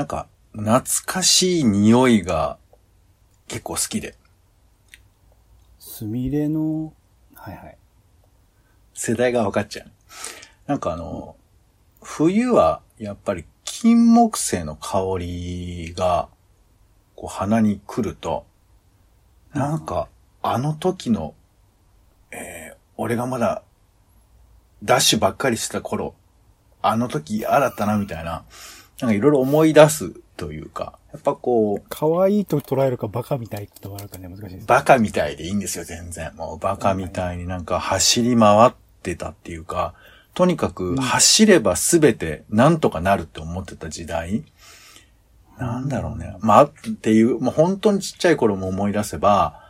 なんか、懐かしい匂いが結構好きで。すみれの、はいはい。世代が分かっちゃう。なんかあの、冬はやっぱり金木犀の香りが、こう鼻に来ると、なんか、あの時の、えー、俺がまだ、ダッシュばっかりしてた頃、あの時嫌だったな、みたいな、なんかいろいろ思い出すというか、やっぱこう、可愛いと捉えるかバカみたいと捉えるかね、難しいです。バカみたいでいいんですよ、全然。もうバカみたいになんか走り回ってたっていうか、とにかく走れば全てなんとかなるって思ってた時代。なんだろうね。まあ、っていう、もう本当にちっちゃい頃も思い出せば、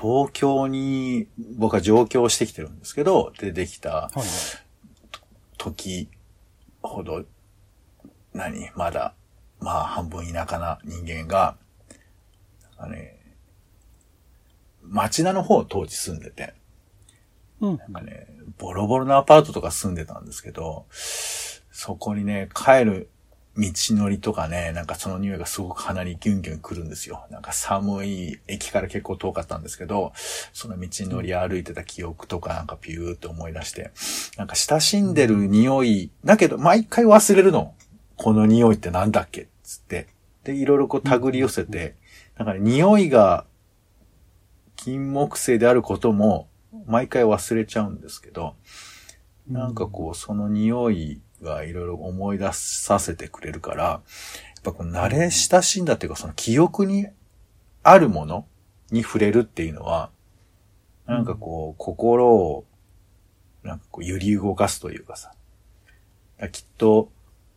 東京に僕は上京してきてるんですけど、出てきたはいはい。何？まだ、まあ半分田舎な人間が、なんかね、町田の方当時住んでて、うん。なんかね、ボロボロのアパートとか住んでたんですけど、そこにね、帰る道のりとかね、なんかその匂いがすごく鼻にギュンギュン来るんですよ。なんか寒い駅から結構遠かったんですけど、その道のり歩いてた記憶とかなんかピューって思い出して、なんか親しんでる匂い、だけど毎回忘れるの。この匂いってなんだっけつって。で、いろいろこう手繰り寄せて、なんかね、匂いが金木犀であることも毎回忘れちゃうんですけど、なんかこう、その匂いがいろいろ思い出させてくれるから、やっぱこう慣れ親しんだっていうか、その記憶にあるものに触れるっていうのは、なんかこう、心を、なんかこう、揺り動かすというかさ、きっと、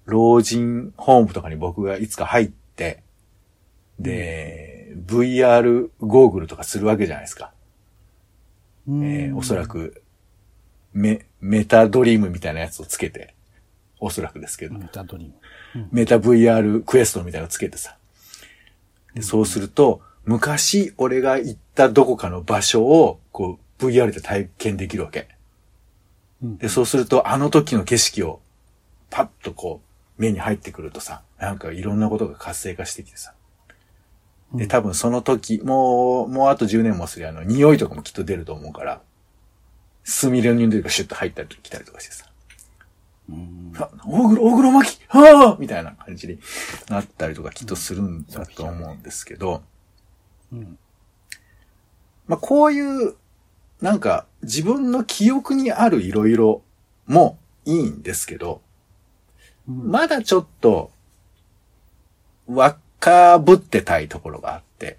老人ホームとかに僕がいつか入って、で、VR ゴーグルとかするわけじゃないですか。うんえーおそら。く、メ、メタドリームみたいなやつをつけて、おそらくですけど、メタドリーム。メタ VR クエストみたいなのつけてさ。で、そうすると、昔俺が行ったどこかの場所を、こう、VR で体験できるわけ。うんで、そうすると、あの時の景色を、パッとこう、目に入ってくるとさ、なんかいろんなことが活性化してきてさ。で、多分その時、もう、もうあと10年もすりゃ、あの、匂いとかもきっと出ると思うから、スミレの匂いがシュッと入ったり来たりとかしてさ。うんあ、大黒、大黒巻きはあみたいな感じになったりとかきっとするんだと思うんですけど、うん。まあこういう、なんか自分の記憶にあるいろいろもいいんですけど、うんまだちょっと、若ぶってたいところがあって、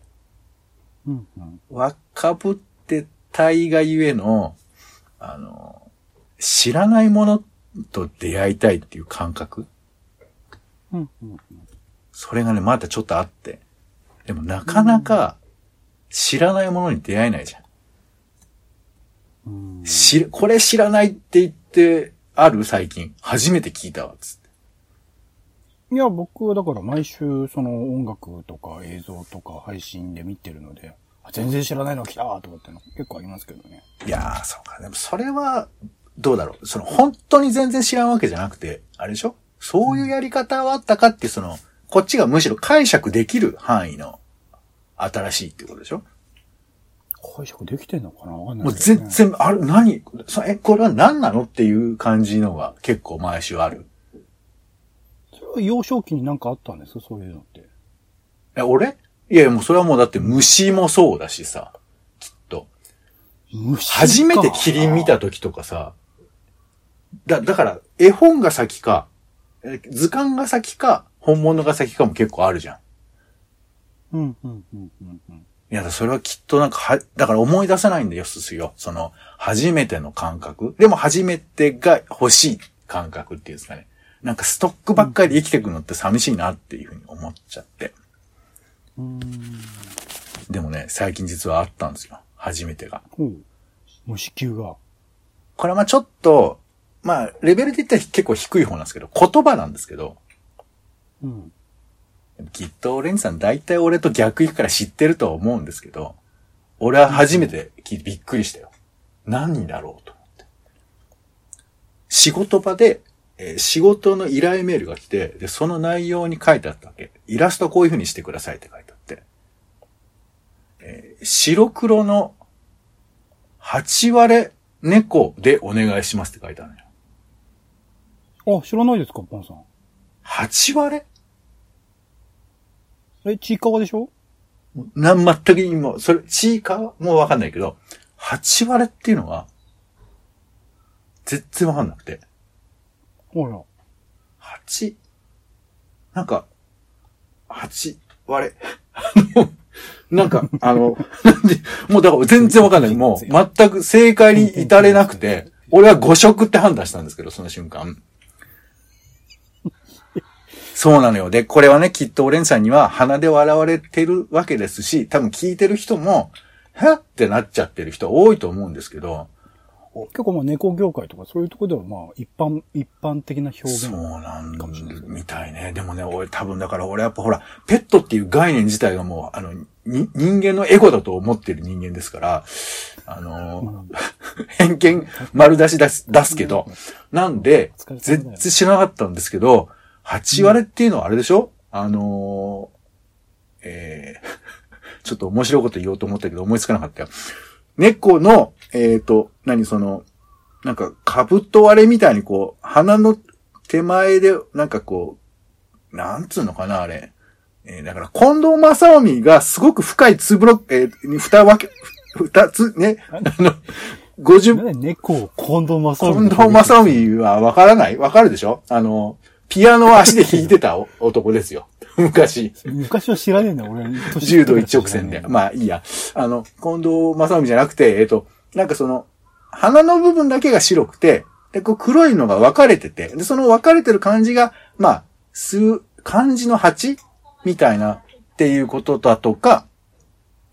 うん。うん。若ぶってたいがゆえの、あの、知らないものと出会いたいっていう感覚うん。うん。それがね、まだちょっとあって。でもなかなか知らないものに出会えないじゃん。うん。知る、これ知らないって言ってある？最近。初めて聞いたわ、つって。いや、僕はだから毎週その音楽とか映像とか配信で見てるので、あ全然知らないの来たとかっての結構ありますけどね。いやー、そうか。でもそれは、どうだろう。その、本当に全然知らんわけじゃなくて、あれでしょ？そういうやり方はあったかってその、こっちがむしろ解釈できる範囲の新しいっていうことでしょ？解釈できてんのかな？わかんないもう全然、あれ、何？そえ、これは何なの？っていう感じのが結構毎週ある。幼少期になんかあったんですそういうのって。え、俺？いやいや、もうそれはもうだって虫もそうだしさ、きっと。虫か初めてキリン見た時とかさ、だ、だから、絵本が先か、え図鑑が先か、本物が先かも結構あるじゃん。うん、うん、うん、うん、うん。いや、それはきっとなんかは、だから思い出せないんだよ、すすよ。その、初めての感覚。でも初めてが欲しい感覚っていうんですかね。なんかストックばっかりで生きていくのって寂しいなっていうふうに思っちゃって。うーん。でもね、最近実はあったんですよ。初めてが。ほう。虫球が。これはまあちょっと、まあ、レベルで言ったら結構低い方なんですけど、言葉なんですけど、うん。きっとオレンジさん大体俺と逆行くから知ってるとは思うんですけど、俺は初めて聞いてびっくりしたよ。何だろうと思って。仕事場でえー仕事の依頼メールが来て、で、その内容に書いてあったわけ。イラストこういう風にしてくださいって書いてあって。えー白黒の8割れ猫でお願いしますって書いてあるのよ。あ、知らないですか、ポンさん。8割れ？え、ちいかわでしょ？なん、全く今、それ、チーカーもうわかんないけど、8割れっていうのは、全然わかんなくて。ほら。8、なんか、8割れ。なんか、あの、もうだから全然わかんない。もう全く正解に至れなくて、俺は誤色って判断したんですけど、その瞬間。そうなのよ。で、これはね、きっとオレンさんには鼻で笑われてるわけですし、多分聞いてる人も、はってなっちゃってる人多いと思うんですけど、結構まあ猫業界とかそういうところではまあ一般、一般的な表現。そうなんみたいね。でもね、俺多分だから俺やっぱほら、ペットっていう概念自体がもう、あの、に人間のエゴだと思ってる人間ですから、あの、偏見丸出し出す出すけど、なんでお疲れ様だよ全然知らなかったんですけど、8割っていうのはあれでしょ？あのー、えー、ちょっと面白いこと言おうと思ったけど思いつかなかったよ。猫の、えっ、と、何その、なんか、兜割れみたいにこう、鼻の手前で、なんかこう、なんつうのかな、あれ。えーだから、近藤正臣がすごく深いツーブロック、えーに二分け、二つ、ね、あの、50、なんで猫を近藤正近藤正臣はわからない？わかるでしょ？あの、ピアノを足で弾いてたお 男ですよ。昔。昔は知らねえんだよ、俺。柔道一直線で。まあいいや。あの、近藤正臣じゃなくて、えっ、と、なんかその、鼻の部分だけが白くて、で、こう黒いのが分かれてて、で、その分かれてる感じが、まあ、数、漢字の8みたいなっていうことだとか、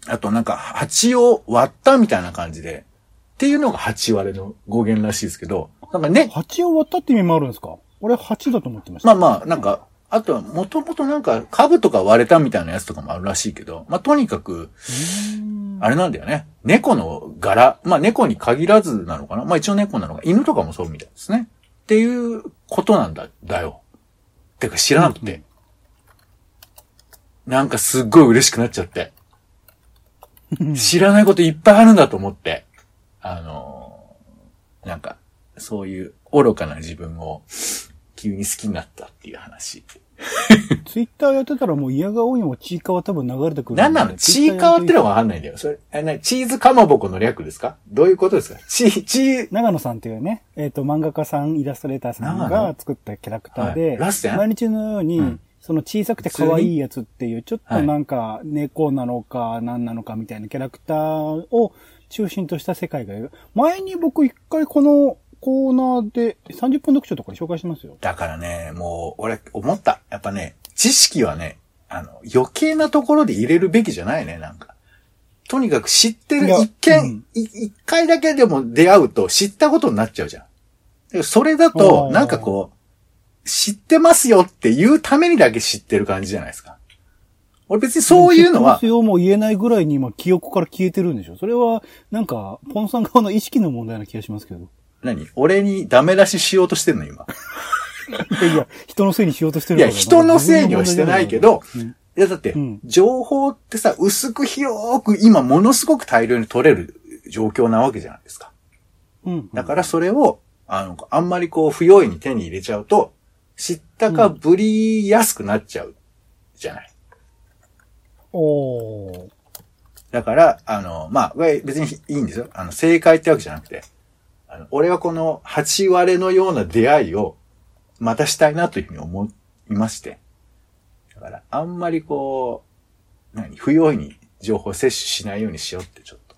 あとなんか8を割ったみたいな感じで、っていうのが8割れの語源らしいですけど、なんかね、蜂を割ったって意味もあるんですか？俺蜂だと思ってました。まあまあ、なんか、あとは、もともとなんか、株とか割れたみたいなやつとかもあるらしいけど、まあとにかく、あれなんだよね。猫の柄。まあ猫に限らずなのかな。まあ一応猫なのか。犬とかもそうみたいですね。っていうことなんだ、だよ。てか知らなくて。なんかすっごい嬉しくなっちゃって。知らないこといっぱいあるんだと思って。あのーなんか、そういう愚かな自分を急に好きになったっていう話。ツイッターやってたらもう嫌が多いのもチーカーは多分流れてくる。なんなの？チーカワってのがわかんないんだよ。それ、え、なチーズかまぼこの略ですか？どういうことですか？チー、チー、長野さんっていうね、えっ、と、漫画家さん、イラストレーターさん長が野？作ったキャラクターはで、い。ラッセン毎日のように、うん。その小さくて可愛いやつっていう、ちょっはいとなんか猫なのか何なのかみたいなキャラクターを中心とした世界が、前に僕一回このコーナーで30分読書とかで紹介しますよ。だからね、もう、俺、思った。やっぱね、知識はね、あの、余計なところで入れるべきじゃないね、なんか。とにかく知ってる一見、うん回だけでも出会うと知ったことになっちゃうじゃん。でそれだと、なんかこう、知ってますよっていうためにだけ知ってる感じじゃないですか。俺別にそういうのは知ってます、よもう言えないぐらいに今記憶から消えてるんでしょそれは、なんか、ポンさん側の意識の問題な気がしますけど。何？俺にダメ出ししようとしてんの今。い やいや、人のせいにしようとしていや、るから人のせいにはしてないけど、うんいや、だってうん、情報ってさ、薄く広く今ものすごく大量に取れる状況なわけじゃないですか。うん。だからそれを、あの、あんまりこう、不用意に手に入れちゃうと、知ったかぶりやすくなっちゃうじゃない。おー。だから、あの、まあ、別にいいんですよ。あの、正解ってわけじゃなくて、俺はこの8割れのような出会いを、またしたいなというふうに思いまして。だから、あんまりこう、何、不用意に情報摂取しないようにしようってちょっと、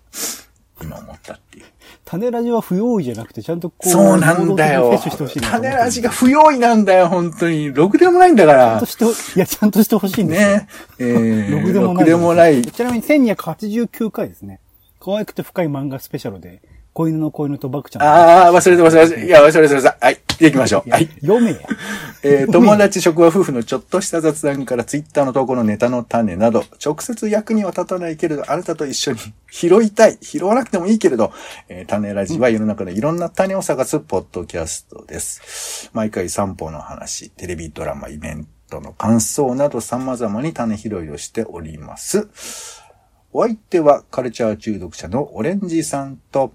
今思ったっていう。種ラジは不用意じゃなくて、ちゃんとこう、そうなんだよ種ラジが不用意なんだよ、本当に。ろくでもないんだからちゃんと。してほ、いや、ちゃんとしてほしいんですよ。ね。えー、ろくでもない。ろくでもない。ちなみに1289回ですね。可愛くて深い漫画スペシャルで、子犬の子犬とバクちゃん。ああ、忘れて忘れて。いや、忘れて忘れて。はい。行きましょう。はい。読めや。えー友達、職場、夫婦のちょっとした雑談からツイッターの投稿のネタの種など、直接役には立たないけれど、あなたと一緒に拾いたい。拾わなくてもいいけれど、えー種ラジは世の中でいろんな種を探すポッドキャストです。毎回散歩の話、テレビドラマ、イベントの感想など様々に種拾いをしております。お相手はカルチャー中毒者のオレンジさんと、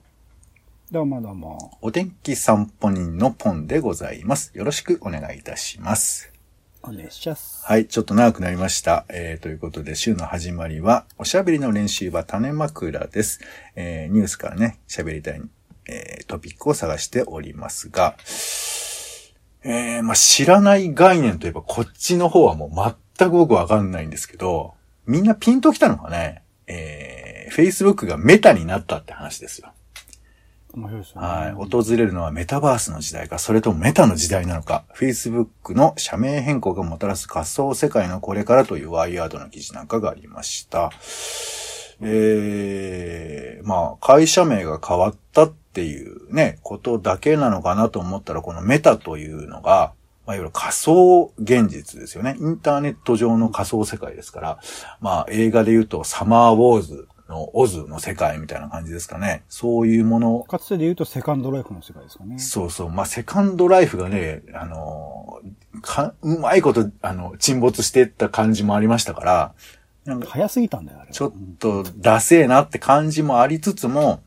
どうもどうも。お天気散歩人のポンでございます。よろしくお願いいたします。お願いします。はい、ちょっと長くなりました。えー、ということで、週の始まりは、おしゃべりの練習は種枕です。えー、ニュースからね、喋りたい、えー、トピックを探しておりますが、えー、まあ、知らない概念といえば、こっちの方はもう全く僕わかんないんですけど、みんなピンときたのかね、えー、Facebook がメタになったって話ですよ。面白いですね。はい。訪れるのはメタバースの時代か、それともメタの時代なのか、Facebook の社名変更がもたらす仮想世界のこれからというワイヤードの記事なんかがありました。えー、まあ、会社名が変わったっていうね、ことだけなのかなと思ったら、このメタというのが、まあ、いわゆる仮想現実ですよね。インターネット上の仮想世界ですから、まあ、映画で言うとサマーウォーズのオズの世界みたいな感じですかね。そういうものかつてで言うとセカンドライフの世界ですかね。そうそう。まあ、セカンドライフがね、あのーか、うまいこと、あの、沈没していった感じもありましたから、なんか、早すぎたんだよ、あれは。ちょっと、ダセーなって感じもありつつも、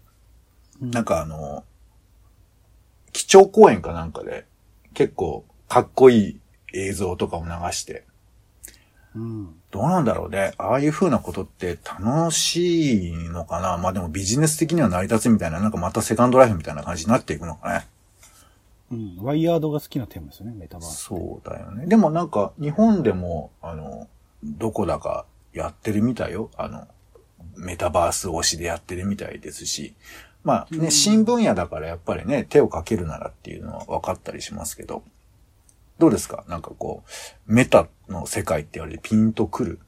なんかあの、基調講演かなんかで、結構、かっこいい映像とかを流して、うん。どうなんだろうね。ああいう風なことって楽しいのかな？まあでもビジネス的には成り立つみたいな、なんかまたセカンドライフみたいな感じになっていくのかね。うん。ワイヤードが好きなテーマですよね、メタバース。そうだよね。でもなんか、日本でも、あの、どこだかやってるみたいよ。あの、メタバース推しでやってるみたいですし。まあね、新分野だからやっぱりね、手をかけるならっていうのは分かったりしますけど。どうですか？なんかこう、メタの世界って言われてピンとくる？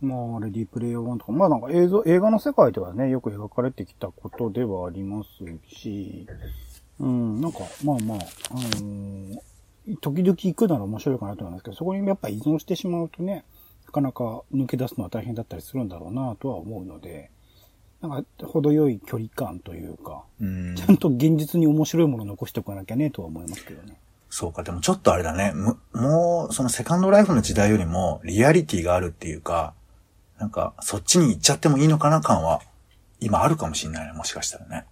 まあ、レディープレイヤー1とか、まあなんか映像、映画の世界ではね、よく描かれてきたことではありますし、うん、なんか、まあまあ、あのー時々行くなら面白いかなと思いますけど、そこにやっぱ依存してしまうとね、なかなか抜け出すのは大変だったりするんだろうなとは思うので、なんか、程よい距離感というか、うんちゃんと現実に面白いものを残しておかなきゃねとは思いますけどね。そうか、でもちょっとあれだね。もう、そのセカンドライフの時代よりも、リアリティがあるっていうか、なんか、そっちに行っちゃってもいいのかな感は、今あるかもしんないね、もしかしたらね。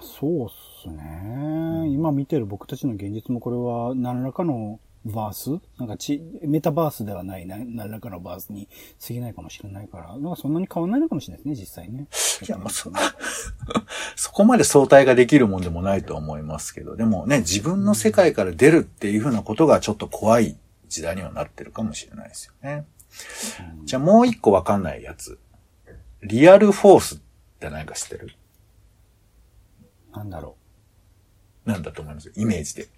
そうっすね。今見てる僕たちの現実もこれは何らかのバース？なんかち、メタバースではないな何らかのバースに過ぎないかもしれないから、なんかそんなに変わらないのかもしれないですね、実際ね。いや、まあ、そ、そこまで相対ができるもんでもないと思いますけど、でもね、自分の世界から出るっていうふうなことがちょっと怖い時代にはなってるかもしれないですよね。じゃあもう一個わかんないやつ。リアルフォースって何か知ってる？なんだろなんだと思います？イメージで。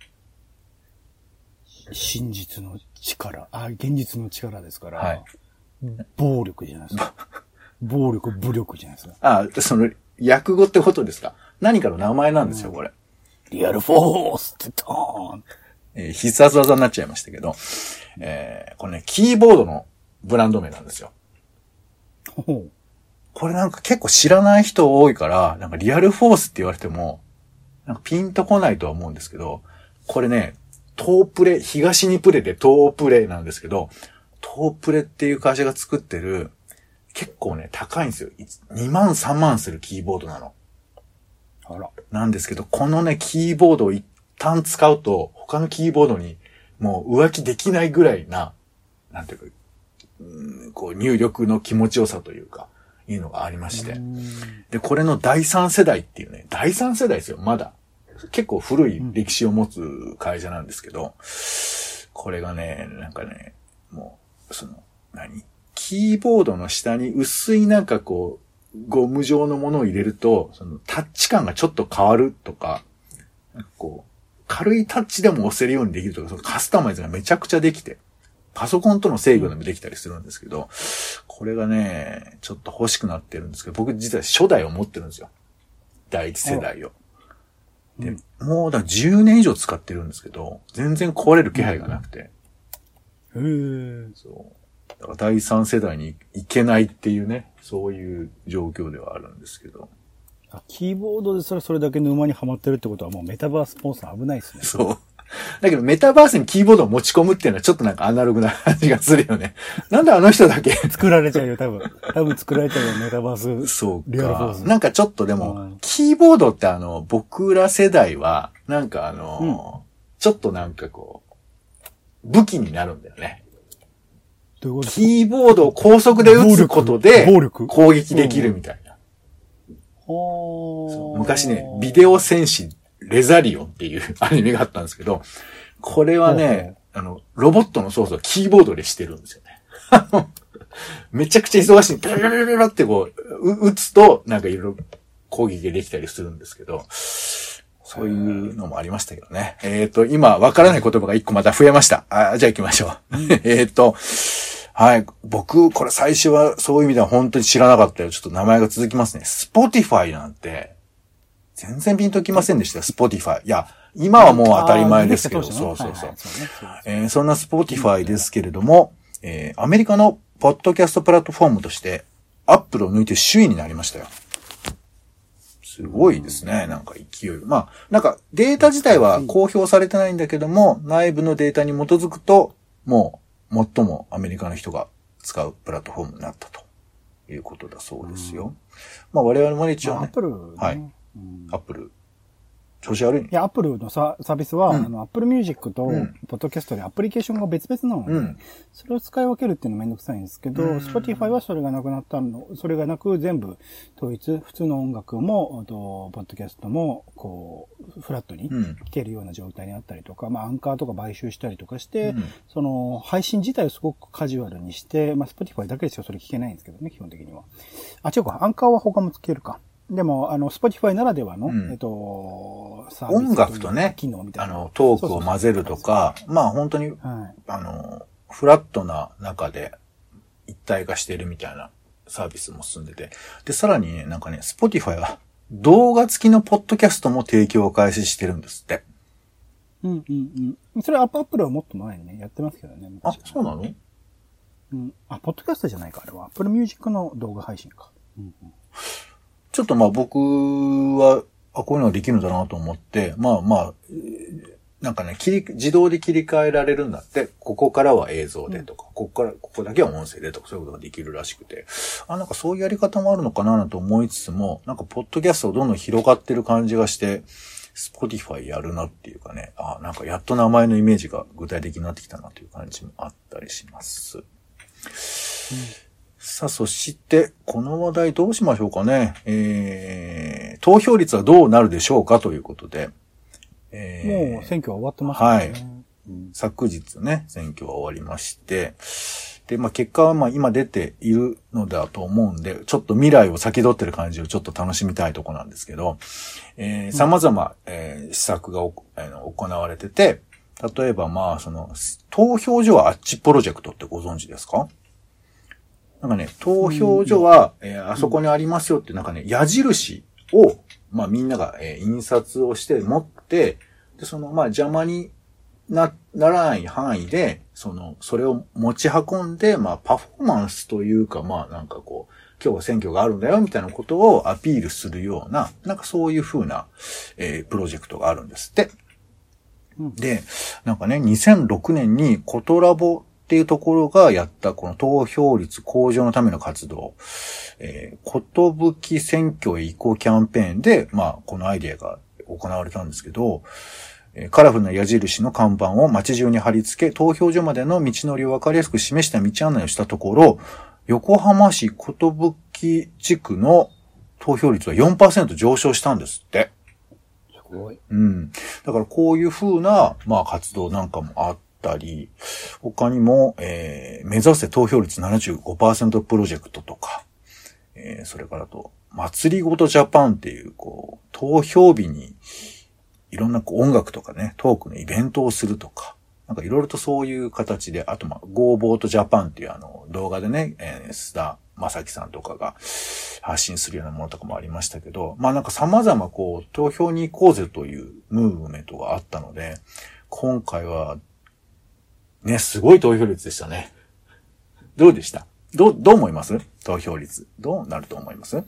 う。真実の力、あ、現実の力ですから、はい暴力じゃないですか。暴力、武力じゃないですか。あ、その、訳語ってことですか？何かの名前なんですよ、これ。リアルフォースってドーンえー必殺技になっちゃいましたけど、えーこれね、キーボードのブランド名なんですよ。ほう。これなんか結構知らない人多いから、なんかリアルフォースって言われても、なんかピンとこないとは思うんですけど、これね、トープレ、東にプレでトープレなんですけど、トープレっていう会社が作ってる、結構ね、高いんですよ。2万3万するキーボードなの。あら。なんですけど、このね、キーボードを一旦使うと、他のキーボードにもう浮気できないぐらいな、なんていうか、うんこう入力の気持ちよさというか、いうのがありまして。で、これの第三世代っていうね、第三世代ですよ、まだ。結構古い歴史を持つ会社なんですけど、これがね、なんかね、もう、その、何？キーボードの下に薄いなんかこう、ゴム状のものを入れると、そのタッチ感がちょっと変わるとか、なんかこう、軽いタッチでも押せるようにできるとか、そのカスタマイズがめちゃくちゃできて。パソコンとの制御でもできたりするんですけど、これがね、ちょっと欲しくなってるんですけど、僕実は初代を持ってるんですよ。第一世代を。で、もうだから10年以上使ってるんですけど、全然壊れる気配がなくて。へえ。そう。だから第三世代に行けないっていうね、そういう状況ではあるんですけど。あ、キーボードでそれそれだけ沼にはまってるってことはもうメタバースポンサー危ないですね。そう。だけどメタバースにキーボードを持ち込むっていうのはちょっとなんかアナログな感じがするよね。なんであの人だけ？作られちゃうよ、多分。多分作られちゃうよ、メタバース。そうかス。なんかちょっとでうもん、キーボードってあの、僕ら世代は、なんかあの、ちょっとなんかこう、武器になるんだよね。どういうことキーボードを高速で打つことで攻撃できるみたいな。昔ね、ビデオ戦士レザリオンっていう アニメがあったんですけど、これはね、あの、ロボットの操作をキーボードでしてるんですよね。めちゃくちゃ忙しい。ペラペラペラってこう、う打つと、なんかいろいろ攻撃ができたりするんですけど、そういうのもありましたけどね。えっ、と、今、わからない言葉が一個また増えました。あじゃあ行きましょう。えっと、はい。僕、これ最初はそういう意味では本当に知らなかったよ。ちょっと名前が続きますね。Spotify なんて、全然ピンときませんでしたよ。Spotify。いや、今はもう当たり前ですけど、そうそうそうはいはい。そうねえーそんな Spotify ですけれども、えーアメリカのポッドキャストプラットフォームとして、Apple を抜いて首位になりましたよ。すごいですね。なんか勢い。まあ、なんかデータ自体は公表されてないんだけども、内部のデータに基づくと、もう最もアメリカの人が使うプラットフォームになったということだそうですよ。まあ我々も一まあアッ応ね、プルね、はいうんアップル、調子悪いいや、アップルのササービスは、うん。あの、 Apple Music とうん、ポッドキャストでアプリケーションが別々なの。で、うん。それを使い分けるっていうのはめんどくさいんですけど、うん。Spotify はそれがなくなったの、それがなく全部統一、普通の音楽も、あとポッドキャストも、こう、フラットにうん。聴けるような状態にあったりとか、まあ、アンカーとか買収したりとかして、うん。その、配信自体をすごくカジュアルにして、まあ、Spotify だけでしかそれ聞けないんですけどね、基本的には。あ、違うか、アンカーは他もつけるか。でも、あの、Spotify ならではの、うんえっと、サービス音楽とね機能みたいな。あの、トークを混ぜるとか、まあ本当にはい。あの、フラットな中で一体化しているみたいなサービスも進んでて。で、さらにね、なんかね、Spotify は動画付きのポッドキャストも提供を開始してるんですって。うんうんうん。それアップアップルはもっと前にね、やってますけどね。あ昔、そうなの？うん。あ、ポッドキャストじゃないか、あれは。 Apple Music の動画配信か。うんうんちょっとまあ僕は、あ、こういうのができるんだなと思って、まあまあ、えーなんかね、切り、自動で切り替えられるんだって、ここからは映像でとか、ここから、ここだけは音声でとか、そういうことができるらしくて、あ、なんかそういうやり方もあるのかなと思いつつも、なんかポッドキャストどんどん広がってる感じがして、 Spotify やるなっていうかね、あ、なんかやっと名前のイメージが具体的になってきたなという感じもあったりします。さあ、そして、この話題どうしましょうかね。えー、投票率はどうなるでしょうか？ということで。えーもう選挙は終わってますね。はい昨日ね、選挙は終わりまして、で、まあ結果はまあ今出ているのだと思うんで、ちょっと未来を先取ってる感じをちょっと楽しみたいとこなんですけど、えー、様々、えー施策がおあの行われてて、例えばまあその、投票所はあっちプロジェクトってご存知ですか？なんかね、投票所は、えーあそこにありますよって、なんかね、矢印を、まあみんなが、えー印刷をして持って、で、その、まあ邪魔にな、ならない範囲で、その、それを持ち運んで、まあパフォーマンスというか、まあなんかこう、今日は選挙があるんだよ、みたいなことをアピールするような、なんかそういう風な、えープロジェクトがあるんですって。うんで、なんかね、2006年にコトラボっていうところがやったこの投票率向上のための活動、えー、ことぶき選挙へ移行キャンペーンで、まあ、このアイデアが行われたんですけど、えーカラフルな矢印の看板を街中に貼り付け、投票所までの道のりを分かりやすく示した道案内をしたところ、横浜市ことぶき地区の投票率は4%上昇したんですって。すごい。うん。だからこういう風な、まあ活動なんかもあったり、他にも、えー、目指せ投票率75%プロジェクトとか、えー、それからと、祭りごとジャパンっていう、こう、投票日に、いろんなこう音楽とかね、トークのイベントをするとか、なんかいろいろとそういう形で、あとまあ、Go Vote Japan っていうあの動画でね、えー、須田正樹さんとかが発信するようなものとかもありましたけど、まあなんか様々こう、投票に行こうぜというムーブメントがあったので、今回は、ね、すごい投票率でしたね。どうでした？どう、どう思います？投票率。どうなると思います？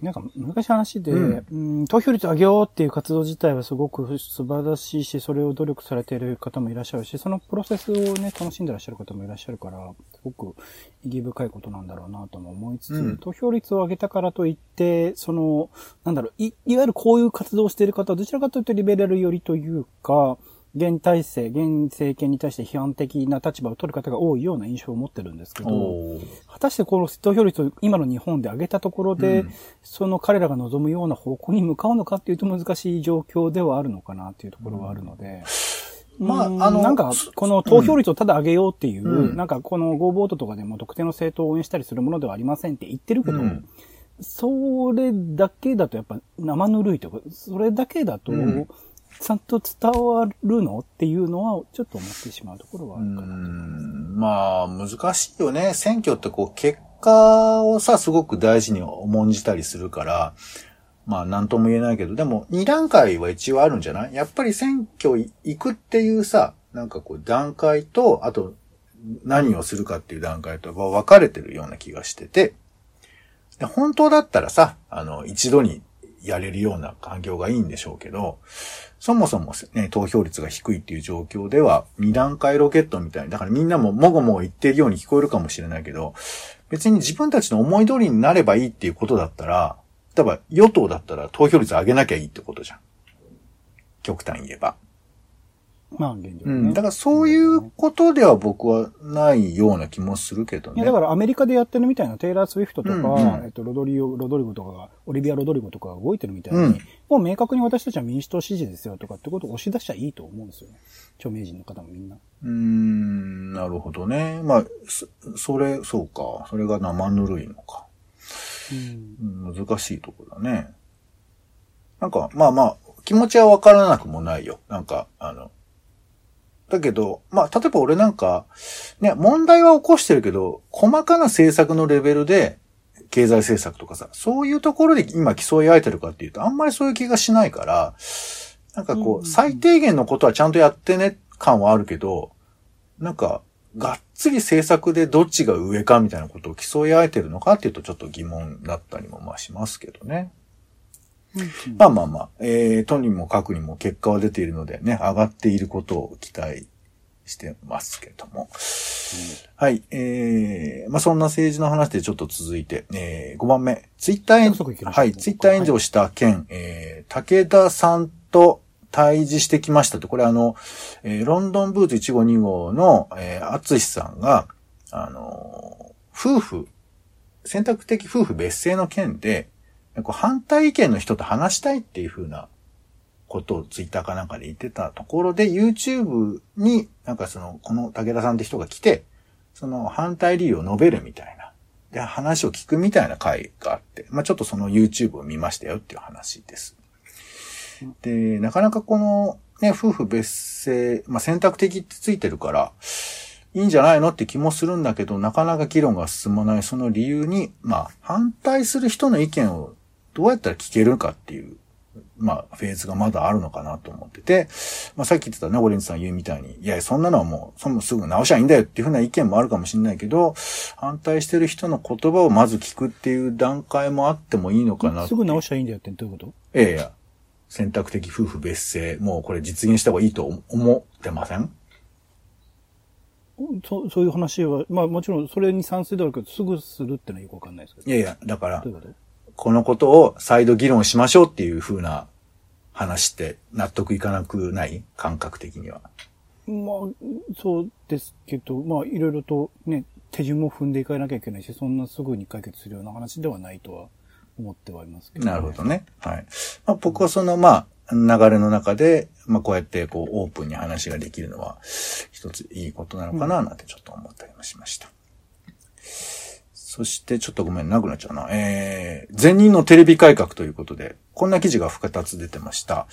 なんか、昔話で、うん、投票率上げようっていう活動自体はすごく素晴らしいし、それを努力されている方もいらっしゃるし、そのプロセスをね、楽しんでらっしゃる方もいらっしゃるから、すごく意義深いことなんだろうなとも思いつつ、うん、投票率を上げたからといって、その、なんだろう、い、いわゆるこういう活動をしている方はどちらかというとリベラル寄りというか、現体制、現政権に対して批判的な立場を取る方が多いような印象を持ってるんですけど、果たしてこの投票率を今の日本で上げたところで、うん、その彼らが望むような方向に向かうのかっていうと難しい状況ではあるのかなっていうところはあるので、うん、まあ、あの、なんか、この投票率をただ上げようっていう、うん、なんかこのゴーボートとかでも特定の政党を応援したりするものではありませんって言ってるけど、それだけだとやっぱ生ぬるいとか、それだけだと、ちゃんと伝わるの？っていうのは、ちょっと思ってしまうところはあるかなと思いま。まあ、難しいよね。選挙ってこう、結果をさ、すごく大事に重んじたりするから、まあ、なんとも言えないけど、でも、二段階は一応あるんじゃない？やっぱり選挙行くっていうさ、なんかこう、段階と、あと、何をするかっていう段階とは分かれてるような気がしてて、本当だったらさ、あの、一度にやれるような環境がいいんでしょうけど、そもそもね、投票率が低いっていう状況では、二段階ロケットみたいに、だからみんなももごもご言ってるように聞こえるかもしれないけど、別に自分たちの思い通りになればいいっていうことだったら、例えば与党だったら投票率上げなきゃいいってことじゃん。極端言えば。まあ、現状、ね、うん。だからそういうことでは僕はないような気もするけどね。いや、だからアメリカでやってるみたいなテイラー・スウィフトとか、うんうん、えっと、ロドリオ、ロドリゴとかが、オリビア・ロドリゴとかが動いてるみたいに、うん、もう明確に私たちは民主党支持ですよとかってことを押し出しちゃいいと思うんですよね。著名人の方もみんな。うーん、なるほどね。まあ、それ、そうか。それが生ぬるいのか。うん、難しいところだね。なんか、まあまあ、気持ちはわからなくもないよ。なんか、あの、だけど、まあ、例えば俺なんか、ね、問題は起こしてるけど、細かな政策のレベルで、経済政策とかさ、そういうところで今競い合えてるかっていうと、あんまりそういう気がしないから、なんかこう、最低限のことはちゃんとやってね感はあるけど、なんか、がっつり政策でどっちが上かみたいなことを競い合えてるのかっていうとちょっと疑問だったりもまあしますけどね。まあまあまあ、えー、とにもかくにも結果は出ているのでね、上がっていることを期待してますけども。うん、はい、えー、まあそんな政治の話でちょっと続いて、えー、5番目、ツイッター炎、はい、ツイッター炎上した件、はい、えー、武田さんと対峙してきましたと、これあの、えー、ロンドンブーツ1号2号の、えー、アツシさんが、あのー、夫婦、選択的夫婦別姓の件で、こう反対意見の人と話したいっていう風なことをツイッターかなんかで言ってたところで、YouTube になんかその、この武田さんって人が来て、その反対理由を述べるみたいな。で、話を聞くみたいな回があって、まあちょっとその YouTube を見ましたよっていう話です。で、なかなかこのね、夫婦別姓、まあ選択的ってついてるから、いいんじゃないのって気もするんだけど、なかなか議論が進まないその理由に、まあ反対する人の意見をどうやったら聞けるかっていう、まあ、フェーズがまだあるのかなと思ってて、まあ、さっき言ってたね、オレンジさん言うみたいに、いや、そんなのはもう、そもすぐ直しゃいいんだよっていうふうな意見もあるかもしれないけど、反対してる人の言葉をまず聞くっていう段階もあってもいいのかなすぐ直しゃいいんだよってどういうこと？ええや、選択的夫婦別姓、もうこれ実現した方がいいと思ってません？そそういう話は、まあもちろんそれに賛成だろうけど、すぐするってのはよくわかんないですけど。いやいや、だから、どういうこのことを再度議論しましょうっていう風な話って納得いかなくない？感覚的には。まあ、そうですけど、まあ、いろいろとね、手順も踏んでいかなきゃいけないし、そんなすぐに解決するような話ではないとは思ってはいますけど、ね、なるほどね。はい。まあ、僕はその、まあ、流れの中で、まあ、こうやってこう、オープンに話ができるのは、一ついいことなのかな、なんてちょっと思ったりもしました。そして、ちょっとごめん、なくなっちゃうな。えー、前任のテレビ改革ということで、こんな記事が2つ出てました。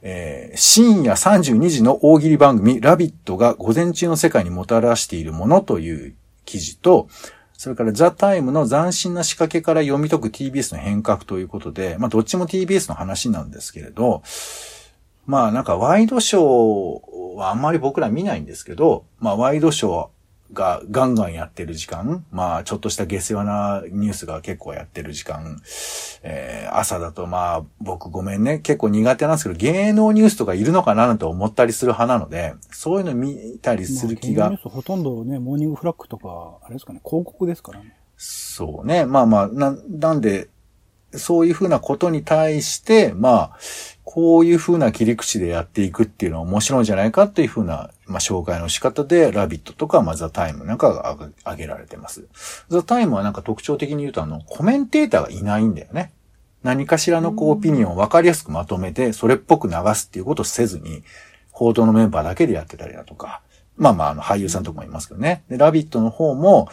えー、深夜32時の大喜利番組、ラビットが午前中の世界にもたらしているものという記事と、それからザ・タイムの斬新な仕掛けから読み解く TBS の変革ということで、まあどっちも TBS の話なんですけれど、まあなんかワイドショーはあんまり僕ら見ないんですけど、まあワイドショーがガンガンやってる時間、まあちょっとした下世話なニュースが結構やってる時間、えー朝だとまあ僕ごめんね、結構苦手なんですけど、芸能ニュースとかいるのかななんて思ったりする派なので、そういうの見たりする気が。まあ、芸能ニュースほとんどね、モーニングフラッグとか、あれですかね、広告ですからね。そうね。まあまあ、な、なんで、そういうふうなことに対して、まあ、こういうふうな切り口でやっていくっていうのは面白いんじゃないかっていうふうな、まあ、紹介の仕方で、ラビットとか、まあ、ザ・タイムなんかが挙げ挙げられてます。ザ・タイムはなんか特徴的に言うと、あの、コメンテーターがいないんだよね。何かしらのこう、オピニオンを分かりやすくまとめて、それっぽく流すっていうことをせずに、報道のメンバーだけでやってたりだとか、まあまあ、あの、俳優さんとかもいますけどね。で、ラビットの方も、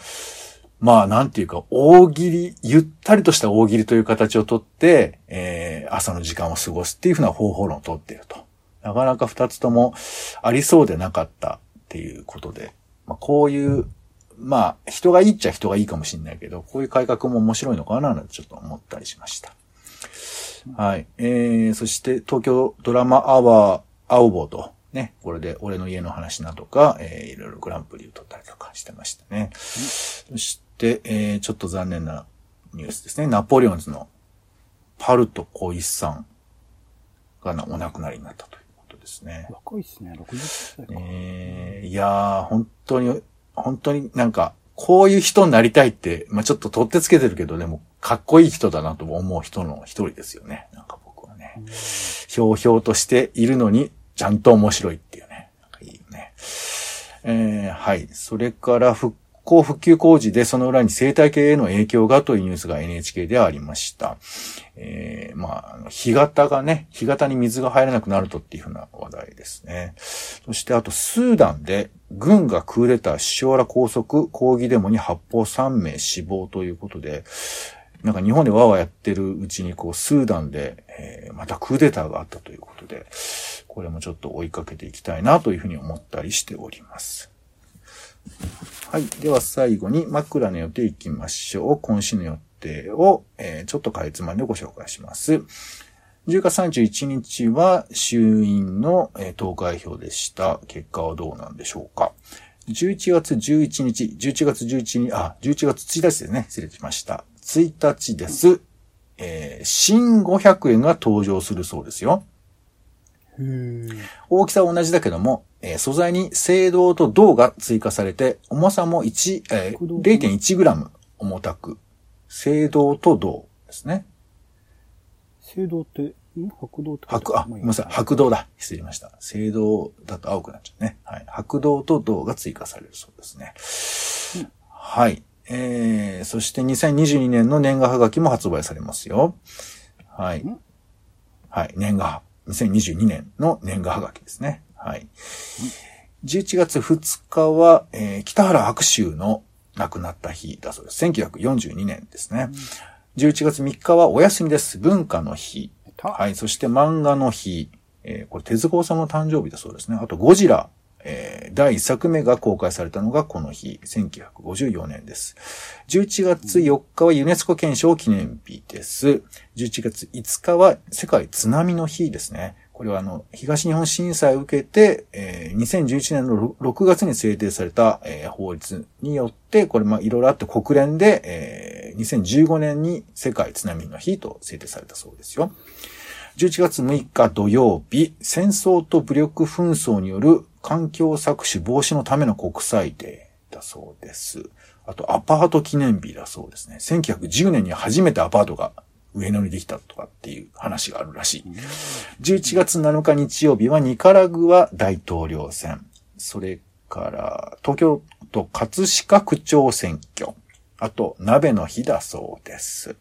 まあ、なんていうか、大喜利、ゆったりとした大喜利という形をとって、えー、朝の時間を過ごすっていうふうな方法論をとっていると。なかなか二つともありそうでなかったっていうことで、まあ、こういう、まあ、人がいいっちゃ人がいいかもしれないけど、こういう改革も面白いのかななんてちょっと思ったりしました。はい。えー、そして東京ドラマアワー、青ボーと、ね、これで俺の家の話などか、えー、いろいろグランプリを取ったりとかしてましたね。そして、えー、ちょっと残念なニュースですね。ナポレオンズのパルト小石さんがなお亡くなりになったということですね。若いっすね、60歳か。えー、いやー、本当に、本当になんか、こういう人になりたいって、まあちょっと取ってつけてるけど、でも、かっこいい人だなと思う人の一人ですよね。なんか僕はね。ひょうひょうとしているのに、ちゃんと面白いっていうね。なんかいいよね。えー、はい。それから、復興復旧工事でその裏に生態系への影響がというニュースが NHK ではありました。えー、まあの、干潟がね、干潟に水が入らなくなるとっていうふうな話題ですね。そしてあと、スーダンで軍がクーデター、首相ら拘束、抗議デモに発砲3名死亡ということで、なんか日本でわーわーやってるうちに、こう、スーダンで、えーまたクーデターがあったということで、これもちょっと追いかけていきたいなというふうに思ったりしております。はい。では最後に枕の予定いきましょう。今週の予定を、えーちょっとかいつまんでご紹介します。10月31日は衆院の、えー投開票でした。結果はどうなんでしょうか。11月11日、11月11日、あ、11月1日ですね。失礼しました。1日です。えー新500円が登場するそうですよ。大きさは同じだけども、えー素材に青銅と銅が追加されて、重さも1、えー、0.1グラム重たく、青銅と銅ですね。青銅って、ん？白銅って白、あ、ごめんなさい、白銅だ。失礼しました。青銅だと青くなっちゃうね。はい。白銅と銅が追加されるそうですね。はい。えー、そして2022年の年賀はがきも発売されますよ。はい。はい。年賀、2022年の年賀はがきですね。はい。11月2日は、えー北原白秋の亡くなった日だそうです。1942年ですね。11月3日はお休みです。文化の日。たはい。そして漫画の日。えーこれ手塚治虫の誕生日だそうですね。あとゴジラ。えー第1作目が公開されたのがこの日。1954年です。11月4日はユネスコ憲章記念日です。11月5日は世界津波の日ですね。これはあの、東日本震災を受けて、えー2011年の6月に制定された、えー法律によって、これまあいろいろあって国連で、えー2015年に世界津波の日と制定されたそうですよ。11月6日土曜日、戦争と武力紛争による環境搾取防止のための国際デーだそうです。あと、アパート記念日だそうですね。1910年に初めてアパートが上野にできたとかっていう話があるらしい。11月7日日曜日はニカラグア大統領選。それから、東京都葛飾区長選挙。あと、鍋の日だそうです。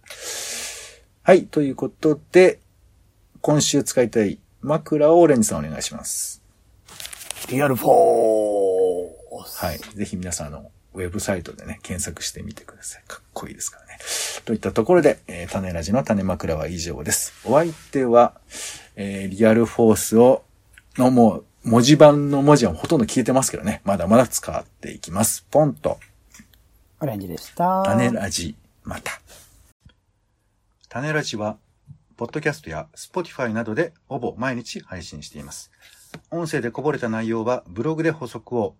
はい。ということで、今週使いたい枕をオレンジさんお願いします。リアルフォース。はい。ぜひ皆さん、あの、ウェブサイトでね、検索してみてください。かっこいいですからね。といったところで、えー、種ラジの種枕は以上です。お相手は、えー、リアルフォースを、のもう、文字盤の文字はほとんど消えてますけどね。まだまだ使っていきます。ポンと。オレンジでした。種ラジ、また。種ラジは、ポッドキャストや Spotify などでほぼ毎日配信しています。音声でこぼれた内容はブログで補足を、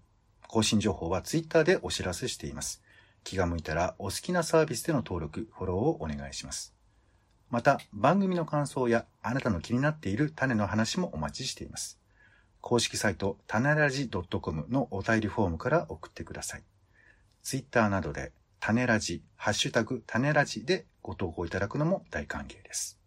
更新情報は Twitter でお知らせしています。気が向いたらお好きなサービスでの登録、フォローをお願いします。また、番組の感想やあなたの気になっている種の話もお待ちしています。公式サイト、たならじ .com のお便りフォームから送ってください。ツイッターなどで、たねらじ、ハッシュタグ、たねらじでご投稿いただくのも大歓迎です。